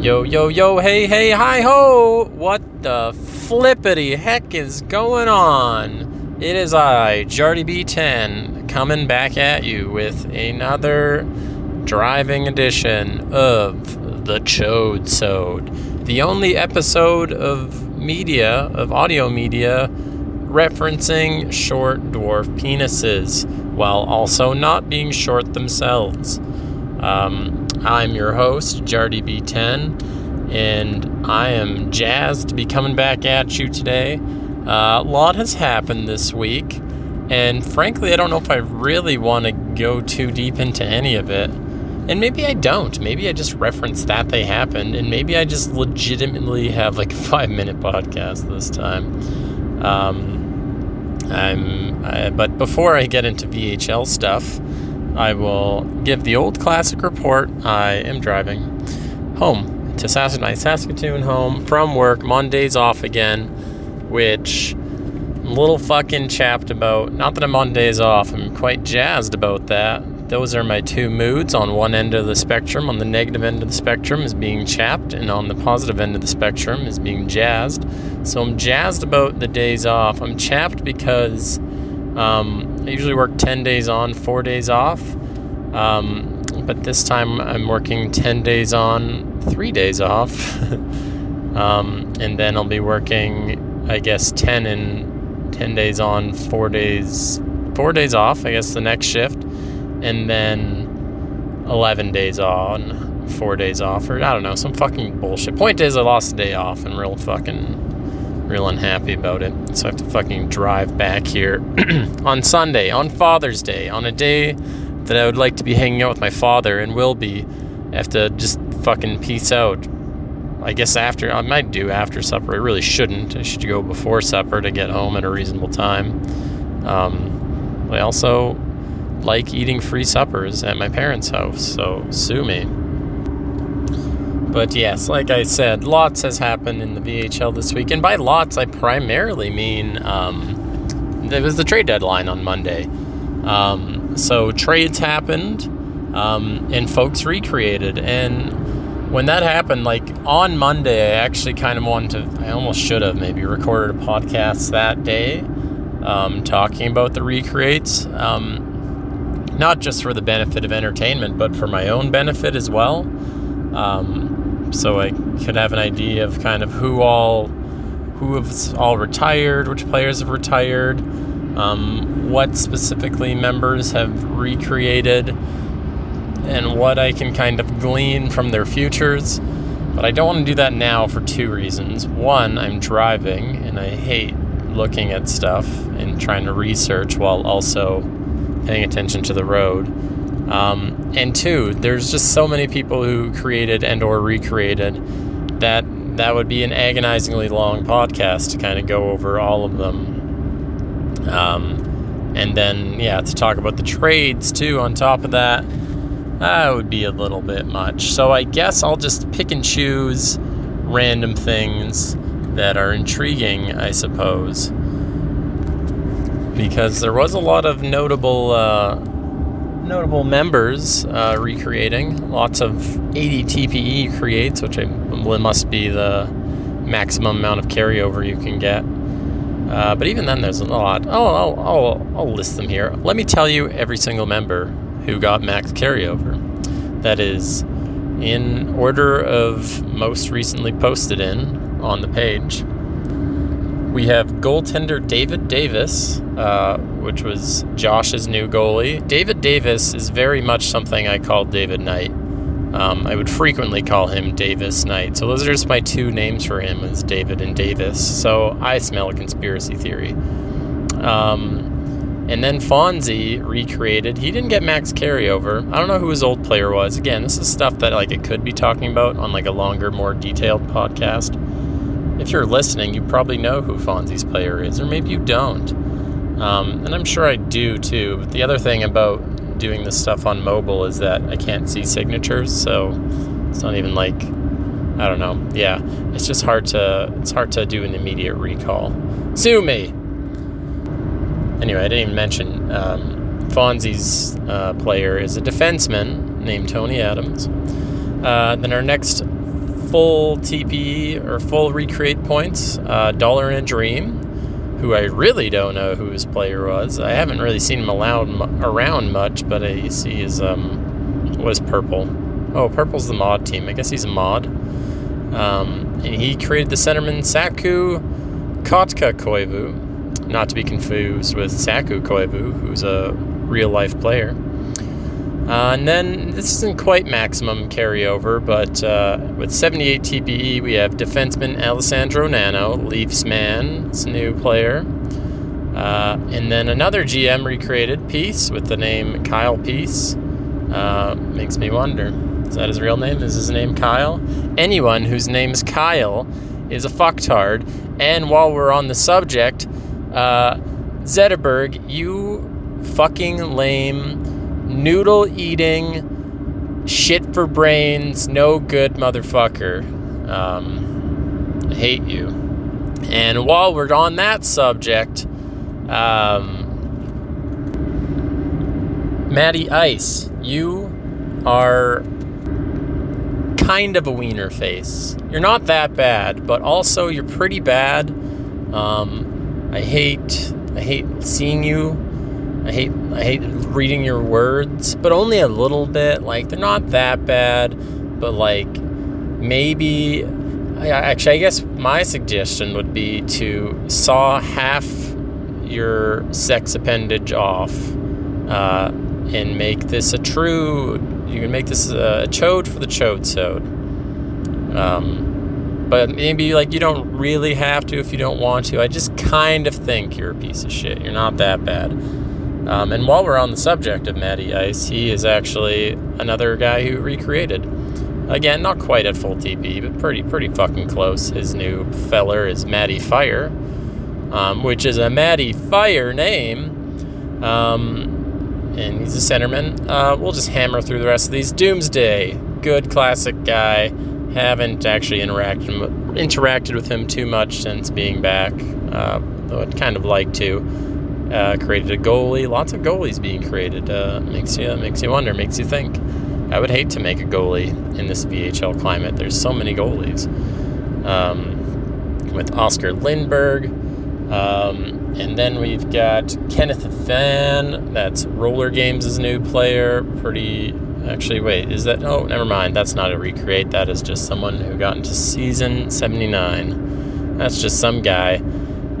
Yo, yo, yo, hey, hey, hi ho! What the flippity heck is going on? It is I, Jardy B10, coming back at you with another driving edition of The Chode Sode, the only episode of media, of audio media, referencing short dwarf penises while also not being short themselves. Um, I'm your host, Jardy B10, and I am jazzed to be coming back at you today. Uh, a lot has happened this week, and frankly, I don't know if I really want to go too deep into any of it. And maybe I don't. Maybe I just reference that they happened, and maybe I just legitimately have like a five minute podcast this time. Um, I'm, I, but before I get into VHL stuff, I will give the old classic report. I am driving home to Saskatoon, home from work. Monday's off again, which I'm a little fucking chapped about. Not that I'm on days off, I'm quite jazzed about that. Those are my two moods. On one end of the spectrum, on the negative end of the spectrum, is being chapped, and on the positive end of the spectrum is being jazzed. So I'm jazzed about the days off. I'm chapped because um, I usually work 10 days on, 4 days off. Um, but this time I'm working 10 days on, 3 days off. um, and then I'll be working, I guess, 10 and 10 days on, 4 days 4 days off, I guess the next shift. And then 11 days on, 4 days off or I don't know, some fucking bullshit. Point is I lost a day off and real fucking real unhappy about it. So I have to fucking drive back here on Sunday, on Father's Day, on a day that I would like to be hanging out with my father and will be. I have to just fucking peace out. I guess after, I might do after supper. I really shouldn't. I should go before supper to get home at a reasonable time. Um, I also like eating free suppers at my parents' house, so sue me. But yes, like I said, lots has happened in the VHL this week. And by lots, I primarily mean um, there was the trade deadline on Monday. Um, so trades happened um, and folks recreated. And when that happened, like on Monday, I actually kind of wanted to, I almost should have maybe recorded a podcast that day um, talking about the recreates. Um, not just for the benefit of entertainment, but for my own benefit as well. Um, so I could have an idea of kind of who all who have all retired, which players have retired, um, what specifically members have recreated, and what I can kind of glean from their futures. But I don't want to do that now for two reasons. One, I'm driving and I hate looking at stuff and trying to research while also paying attention to the road. Um, and two, there's just so many people who created and or recreated that that would be an agonizingly long podcast to kind of go over all of them. Um, and then, yeah, to talk about the trades too on top of that, that would be a little bit much. So I guess I'll just pick and choose random things that are intriguing, I suppose. Because there was a lot of notable uh, notable members uh, recreating. Lots of 80 TPE creates, which I, must be the maximum amount of carryover you can get. Uh, but even then, there's a lot. I'll, I'll, I'll list them here. Let me tell you every single member who got max carryover. That is in order of most recently posted in on the page. We have goaltender David Davis, uh, which was Josh's new goalie. David Davis is very much something I call David Knight. Um, I would frequently call him Davis Knight. So those are just my two names for him, is David and Davis. So I smell a conspiracy theory. Um, and then Fonzie recreated. He didn't get max carryover. I don't know who his old player was. Again, this is stuff that like it could be talking about on like a longer, more detailed podcast if you're listening, you probably know who Fonzie's player is, or maybe you don't. Um, and I'm sure I do too. But the other thing about doing this stuff on mobile is that I can't see signatures, so it's not even like I don't know. Yeah, it's just hard to it's hard to do an immediate recall. Sue me. Anyway, I didn't even mention um, Fonzie's uh, player is a defenseman named Tony Adams. Uh, then our next full TP or full recreate points, uh, Dollar and a Dream, who I really don't know who his player was. I haven't really seen him around, around much, but I see his, um, what is Purple? Oh, Purple's the mod team. I guess he's a mod. Um, and he created the centerman Saku Kotka Koivu, not to be confused with Saku Koivu, who's a real life player. Uh, and then this isn't quite maximum carryover, but uh, with 78 TPE, we have defenseman Alessandro Nano, Leafs man, it's a new player. Uh, and then another GM recreated piece with the name Kyle Peace. Uh, makes me wonder is that his real name? Is his name Kyle? Anyone whose name's Kyle is a fucktard. And while we're on the subject, uh, Zetterberg, you fucking lame noodle eating, shit for brains, no good motherfucker. Um, I hate you. And while we're on that subject, um, Matty Ice, you are kind of a wiener face. You're not that bad, but also you're pretty bad. Um, I hate I hate seeing you I hate I hate reading your words, but only a little bit. Like they're not that bad, but like maybe actually I guess my suggestion would be to saw half your sex appendage off uh, and make this a true. You can make this a, chode for the chode sode. Um, but maybe like you don't really have to if you don't want to. I just kind of think you're a piece of shit. You're not that bad. Um, and while we're on the subject of Matty Ice, he is actually another guy who recreated. Again, not quite at full TP, but pretty pretty fucking close. His new feller is Matty Fire, um, which is a Matty Fire name. Um, and he's a centerman. Uh, we'll just hammer through the rest of these. Doomsday, good classic guy. Haven't actually interacted interacted with him too much since being back, uh, though I'd kind of like to. Uh, created a goalie. Lots of goalies being created. Uh, makes you makes you wonder. Makes you think. I would hate to make a goalie in this VHL climate. There's so many goalies. Um, with Oscar Lindberg, um, and then we've got Kenneth Van. That's Roller Games' new player. Pretty. Actually, wait, is that? Oh, never mind. That's not a recreate. That is just someone who got into season 79. That's just some guy.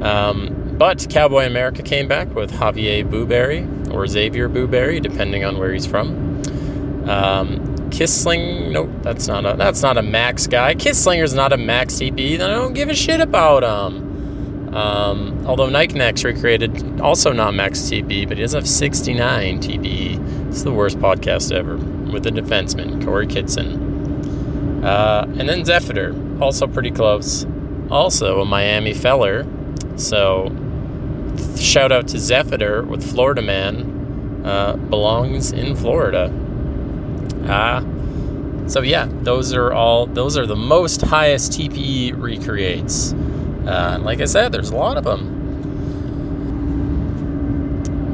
Um, but Cowboy America came back with Javier Booberry or Xavier Booberry, depending on where he's from. Um, Kissling, nope, that's not a that's not a max guy. Kisslinger's not a max. Then I don't give a shit about him. Um, although Nike Next recreated also not max TP, but he does have 69 TP. It's the worst podcast ever with the defenseman Corey Kitson. Uh, and then Zephyr, also pretty close. Also a Miami feller. So shout out to Zephyr with Florida Man uh, belongs in Florida. Ah. so yeah, those are all those are the most highest TPE recreates. Uh, like I said, there's a lot of them.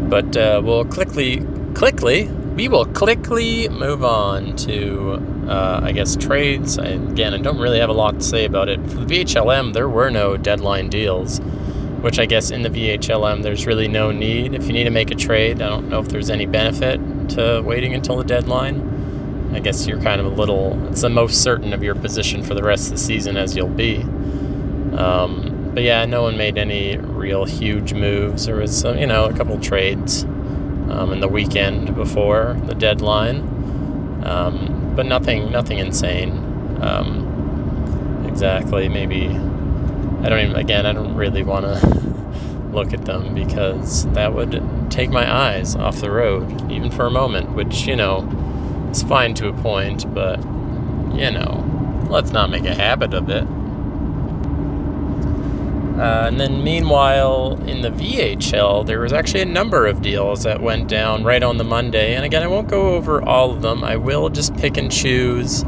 But uh, we'll quickly, quickly, we will quickly move on to, uh, I guess, trades. I, again, I don't really have a lot to say about it. For the VHLM, there were no deadline deals which I guess in the VHLM there's really no need. If you need to make a trade, I don't know if there's any benefit to waiting until the deadline. I guess you're kind of a little, it's the most certain of your position for the rest of the season as you'll be. Um, but yeah, no one made any real huge moves. There was, uh, you know, a couple trades um, in the weekend before the deadline, um, but nothing, nothing insane. Um, exactly, maybe I don't even, again, I don't really want to look at them because that would take my eyes off the road, even for a moment, which, you know, is fine to a point, but, you know, let's not make a habit of it. Uh, and then, meanwhile, in the VHL, there was actually a number of deals that went down right on the Monday. And again, I won't go over all of them. I will just pick and choose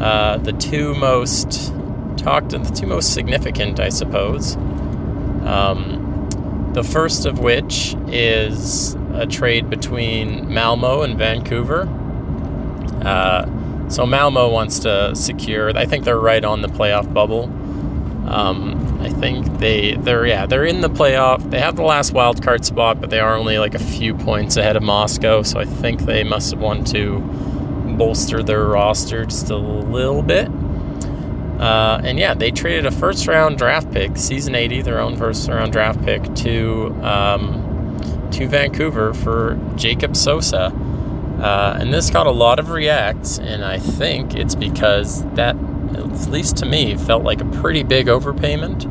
uh, the two most talk to the two most significant, I suppose. Um, the first of which is a trade between Malmo and Vancouver. Uh, So Malmo wants to secure. I think they're right on the playoff bubble. Um, I think they they're yeah they're in the playoff. They have the last wild card spot, but they are only like a few points ahead of Moscow. So I think they must want to bolster their roster just a little bit. Uh, and yeah, they traded a first round draft pick, season 80, their own first round draft pick, to um, to Vancouver for Jacob Sosa. Uh, and this got a lot of reacts, and I think it's because that, at least to me, felt like a pretty big overpayment.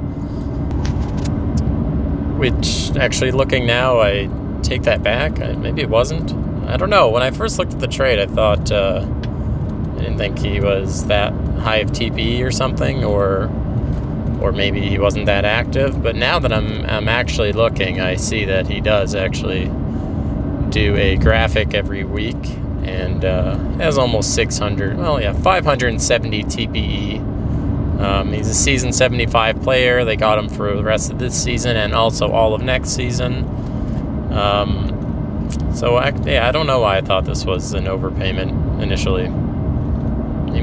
Which, actually, looking now, I take that back. Maybe it wasn't. I don't know. When I first looked at the trade, I thought uh, I didn't think he was that high of TPE or something, or or maybe he wasn't that active. But now that I'm I'm actually looking, I see that he does actually do a graphic every week and uh, has almost 600. Well, yeah, 570 TPE. Um, he's a season 75 player. They got him for the rest of this season and also all of next season. Um, so I, yeah, I don't know why I thought this was an overpayment initially.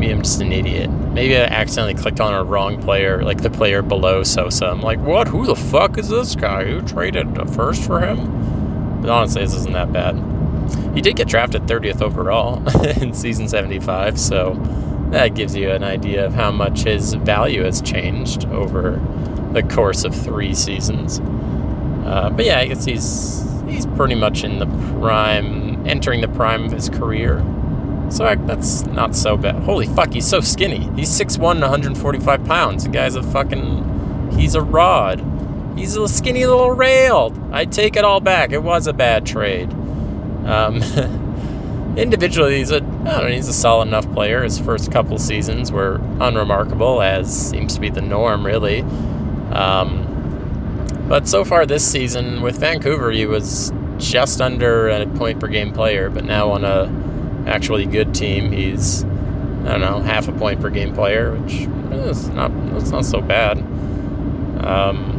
Maybe I'm just an idiot. Maybe I accidentally clicked on a wrong player, like the player below Sosa. I'm like, what? Who the fuck is this guy? Who traded a first for him? But honestly, this isn't that bad. He did get drafted 30th overall in season 75, so that gives you an idea of how much his value has changed over the course of three seasons. Uh, but yeah, I guess he's he's pretty much in the prime, entering the prime of his career. So I, that's not so bad. Holy fuck, he's so skinny. He's 6'1 145 pounds. The guy's a fucking. He's a rod. He's a skinny little rail. I take it all back. It was a bad trade. Um, individually, he's a. I don't know, he's a solid enough player. His first couple seasons were unremarkable, as seems to be the norm, really. Um, but so far this season with Vancouver, he was just under a point per game player, but now on a actually good team, he's I don't know half a point per game player, which is not that's not so bad. Um,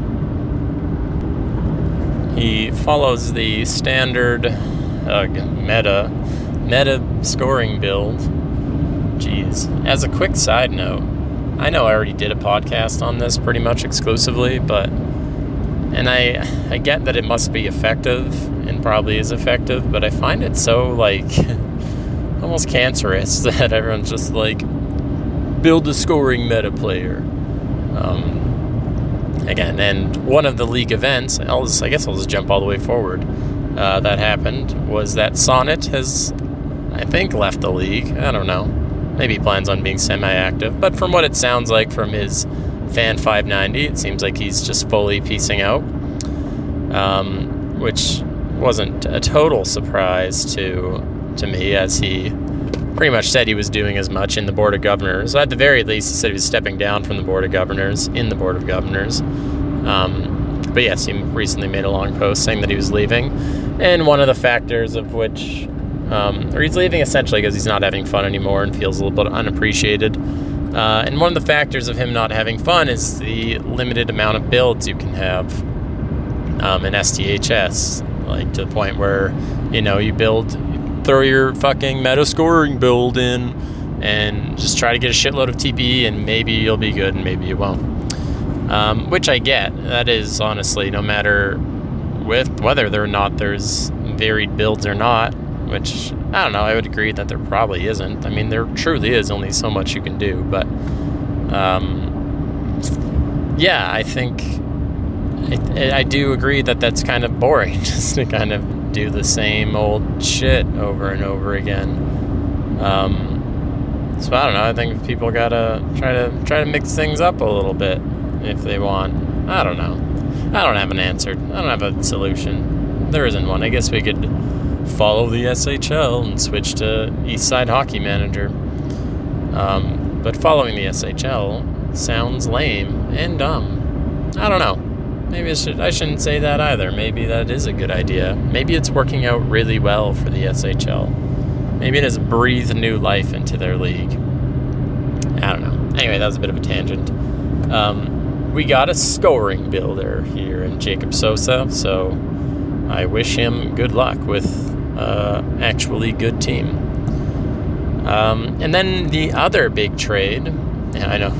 he follows the standard uh, meta meta scoring build. Jeez. As a quick side note, I know I already did a podcast on this pretty much exclusively, but and I I get that it must be effective and probably is effective, but I find it so like almost cancerous that everyone's just like build a scoring meta player. Um, again, and one of the league events, I'll just, I guess I'll just jump all the way forward. Uh, that happened was that Sonnet has, I think, left the league. I don't know. Maybe plans on being semi-active, but from what it sounds like from his fan 590, it seems like he's just fully piecing out, um, which wasn't a total surprise to to me as he pretty much said he was doing as much in the Board of Governors. At the very least, he said he was stepping down from the Board of Governors in the Board of Governors. Um, but yes, he recently made a long post saying that he was leaving. And one of the factors of which, um, or he's leaving essentially because he's not having fun anymore and feels a little bit unappreciated. Uh, and one of the factors of him not having fun is the limited amount of builds you can have um, in STHS. Like to the point where, you know, you build throw your fucking meta scoring build in and just try to get a shitload of TPE and maybe you'll be good and maybe you won't. Um, which I get. That is honestly, no matter with whether or not there's varied builds or not, which I don't know, I would agree that there probably isn't. I mean, there truly is only so much you can do, but um, yeah, I think I, I do agree that that's kind of boring just to kind of do the same old shit over and over again. Um, so I don't know. I think people gotta try to try to mix things up a little bit if they want. I don't know. I don't have an answer. I don't have a solution. There isn't one. I guess we could follow the SHL and switch to Eastside Hockey Manager. Um, but following the SHL sounds lame and dumb. I don't know. Maybe I, should, I shouldn't say that either. Maybe that is a good idea. Maybe it's working out really well for the SHL. Maybe it has breathed new life into their league. I don't know. Anyway, that was a bit of a tangent. Um, we got a scoring builder here in Jacob Sosa, so I wish him good luck with uh, actually good team. Um, and then the other big trade, yeah, I know.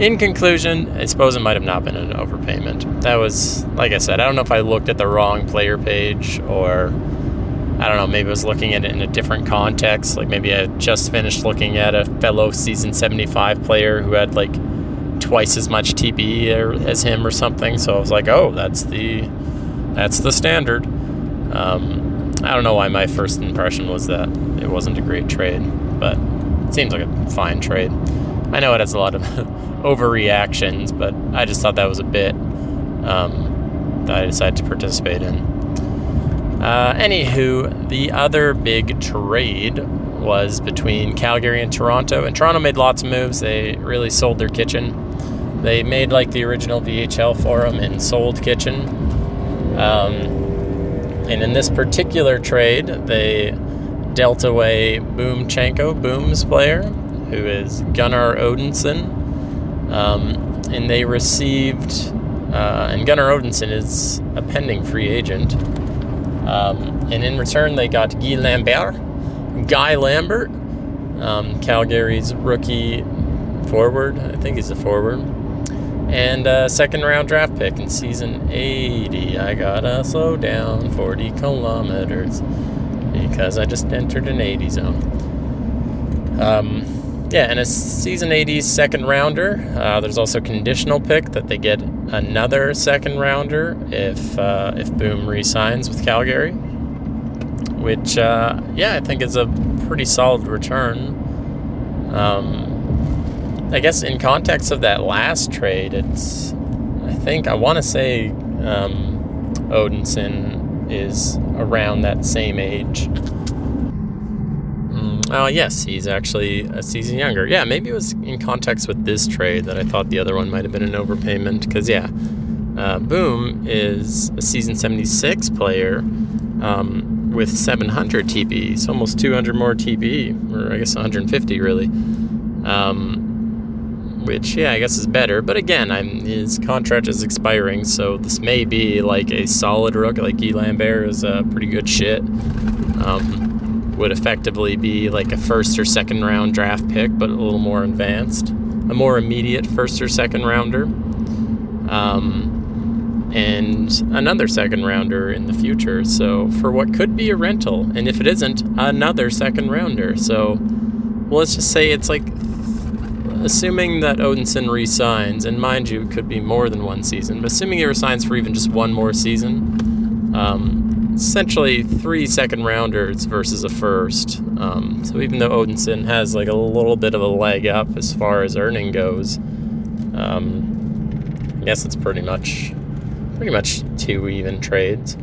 In conclusion, I suppose it might have not been an overpayment. That was, like I said, I don't know if I looked at the wrong player page or I don't know, maybe I was looking at it in a different context. Like maybe I just finished looking at a fellow season 75 player who had like twice as much TP as him or something. So I was like, oh, that's the that's the standard. Um, I don't know why my first impression was that it wasn't a great trade, but it seems like a fine trade. I know it has a lot of overreactions, but I just thought that was a bit um, that I decided to participate in. Uh, anywho, the other big trade was between Calgary and Toronto, and Toronto made lots of moves. They really sold their kitchen. They made like the original VHL forum and sold kitchen. Um, and in this particular trade, they dealt away Boomchenko, Boom's player, who is Gunnar Odinson. Um, and they received, uh, and Gunnar Odinson is a pending free agent. Um, and in return, they got Guy Lambert, Guy Lambert, um, Calgary's rookie forward. I think he's a forward. And a second round draft pick in season 80. I gotta slow down 40 kilometers because I just entered an 80 zone. Um, yeah, and a season 80 second rounder. Uh, there's also conditional pick that they get another second rounder if uh, if Boom resigns with Calgary, which uh, yeah, I think is a pretty solid return. Um, I guess in context of that last trade, it's I think I want to say um, Odinson is around that same age. Oh yes, he's actually a season younger. Yeah, maybe it was in context with this trade that I thought the other one might have been an overpayment. Because yeah, uh, Boom is a season 76 player um, with 700 TP, so almost 200 more TP, or I guess 150 really. Um, which yeah, I guess is better. But again, I'm, his contract is expiring, so this may be like a solid rookie. Like Guy Lambert is a pretty good shit. Um, would effectively be like a first or second round draft pick, but a little more advanced, a more immediate first or second rounder, um, and another second rounder in the future. So for what could be a rental, and if it isn't, another second rounder. So well, let's just say it's like assuming that Odinson resigns, and mind you, it could be more than one season, but assuming he resigns for even just one more season, um, essentially three second rounders versus a first. Um, so even though Odinson has like a little bit of a leg up as far as earning goes, um, I guess it's pretty much pretty much two even trades.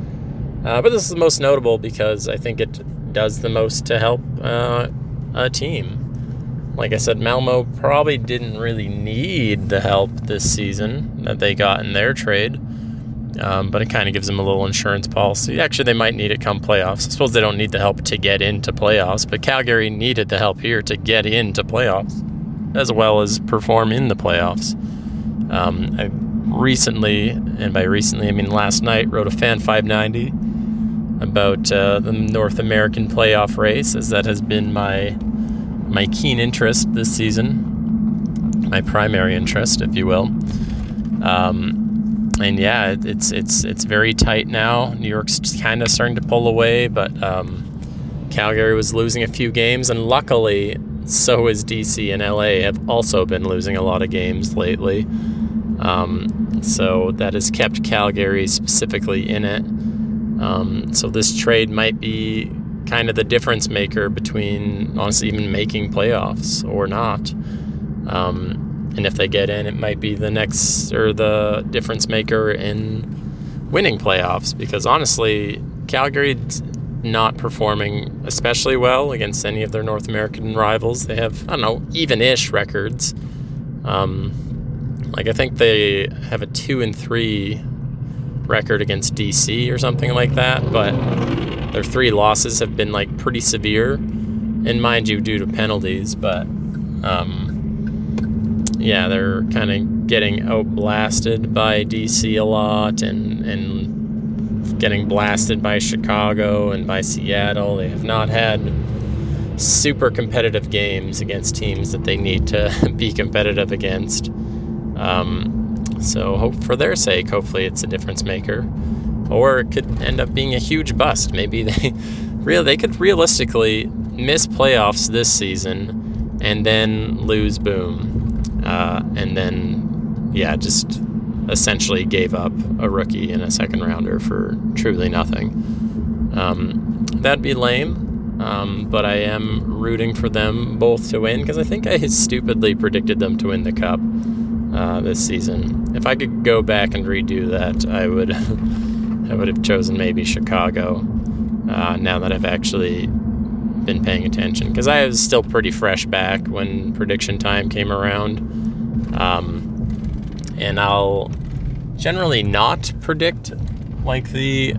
Uh, but this is the most notable because I think it does the most to help uh, a team. Like I said, Malmo probably didn't really need the help this season that they got in their trade. Um, but it kind of gives them a little insurance policy. Actually, they might need it come playoffs. I suppose they don't need the help to get into playoffs, but Calgary needed the help here to get into playoffs, as well as perform in the playoffs. Um, I recently, and by recently I mean last night, wrote a Fan 590 about uh, the North American playoff race, as that has been my my keen interest this season, my primary interest, if you will. Um, and yeah, it's it's it's very tight now. New York's kind of starting to pull away, but um, Calgary was losing a few games, and luckily, so is DC and LA have also been losing a lot of games lately. Um, so that has kept Calgary specifically in it. Um, so this trade might be kind of the difference maker between honestly even making playoffs or not. Um, and if they get in, it might be the next or the difference maker in winning playoffs because honestly, Calgary's not performing especially well against any of their North American rivals. They have, I don't know, even ish records. Um, like, I think they have a 2 and 3 record against DC or something like that, but their three losses have been like pretty severe, and mind you, due to penalties. But um, yeah, they're kind of getting outblasted by DC a lot, and and getting blasted by Chicago and by Seattle. They have not had super competitive games against teams that they need to be competitive against. Um, so hope for their sake, hopefully it's a difference maker, or it could end up being a huge bust. Maybe they real they could realistically miss playoffs this season and then lose boom, uh, and then yeah, just essentially gave up a rookie and a second rounder for truly nothing. Um, that'd be lame, um, but I am rooting for them both to win because I think I stupidly predicted them to win the cup uh, this season. If I could go back and redo that, I would I would have chosen maybe Chicago. Uh, now that I've actually been paying attention, because I was still pretty fresh back when prediction time came around. Um, and I'll generally not predict like the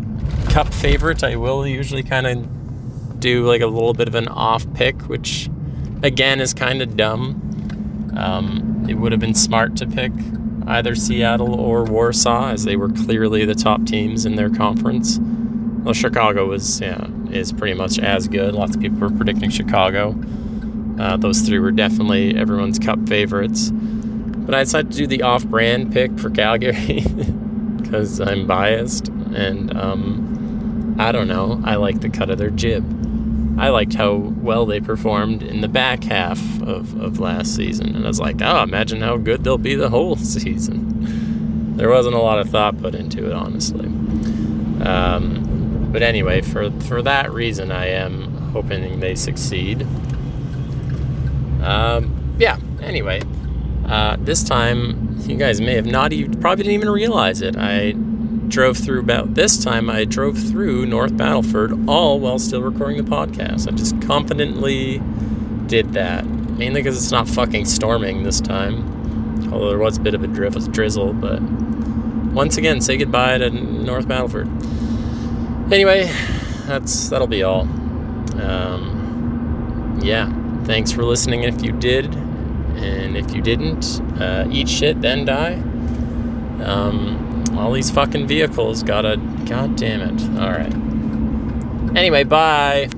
cup favorite. I will usually kind of do like a little bit of an off pick, which again is kind of dumb. Um, it would have been smart to pick either Seattle or Warsaw, as they were clearly the top teams in their conference. Well, Chicago was yeah is pretty much as good. Lots of people were predicting Chicago. Uh, those three were definitely everyone's cup favorites. But I decided to do the off-brand pick for Calgary because I'm biased, and um, I don't know. I like the cut of their jib. I liked how well they performed in the back half of, of last season, and I was like, oh, imagine how good they'll be the whole season. There wasn't a lot of thought put into it, honestly. Um, but anyway, for for that reason, I am hoping they succeed. Um, yeah. Anyway, uh, this time, you guys may have not even, probably didn't even realize it. I drove through about this time, I drove through North Battleford all while still recording the podcast. I just confidently did that. Mainly because it's not fucking storming this time. Although there was a bit of a drizzle, but once again, say goodbye to North Battleford. Anyway, that's that'll be all. Um, yeah, thanks for listening. If you did, and if you didn't, uh, eat shit, then die. Um, all these fucking vehicles gotta. God damn it. Alright. Anyway, bye.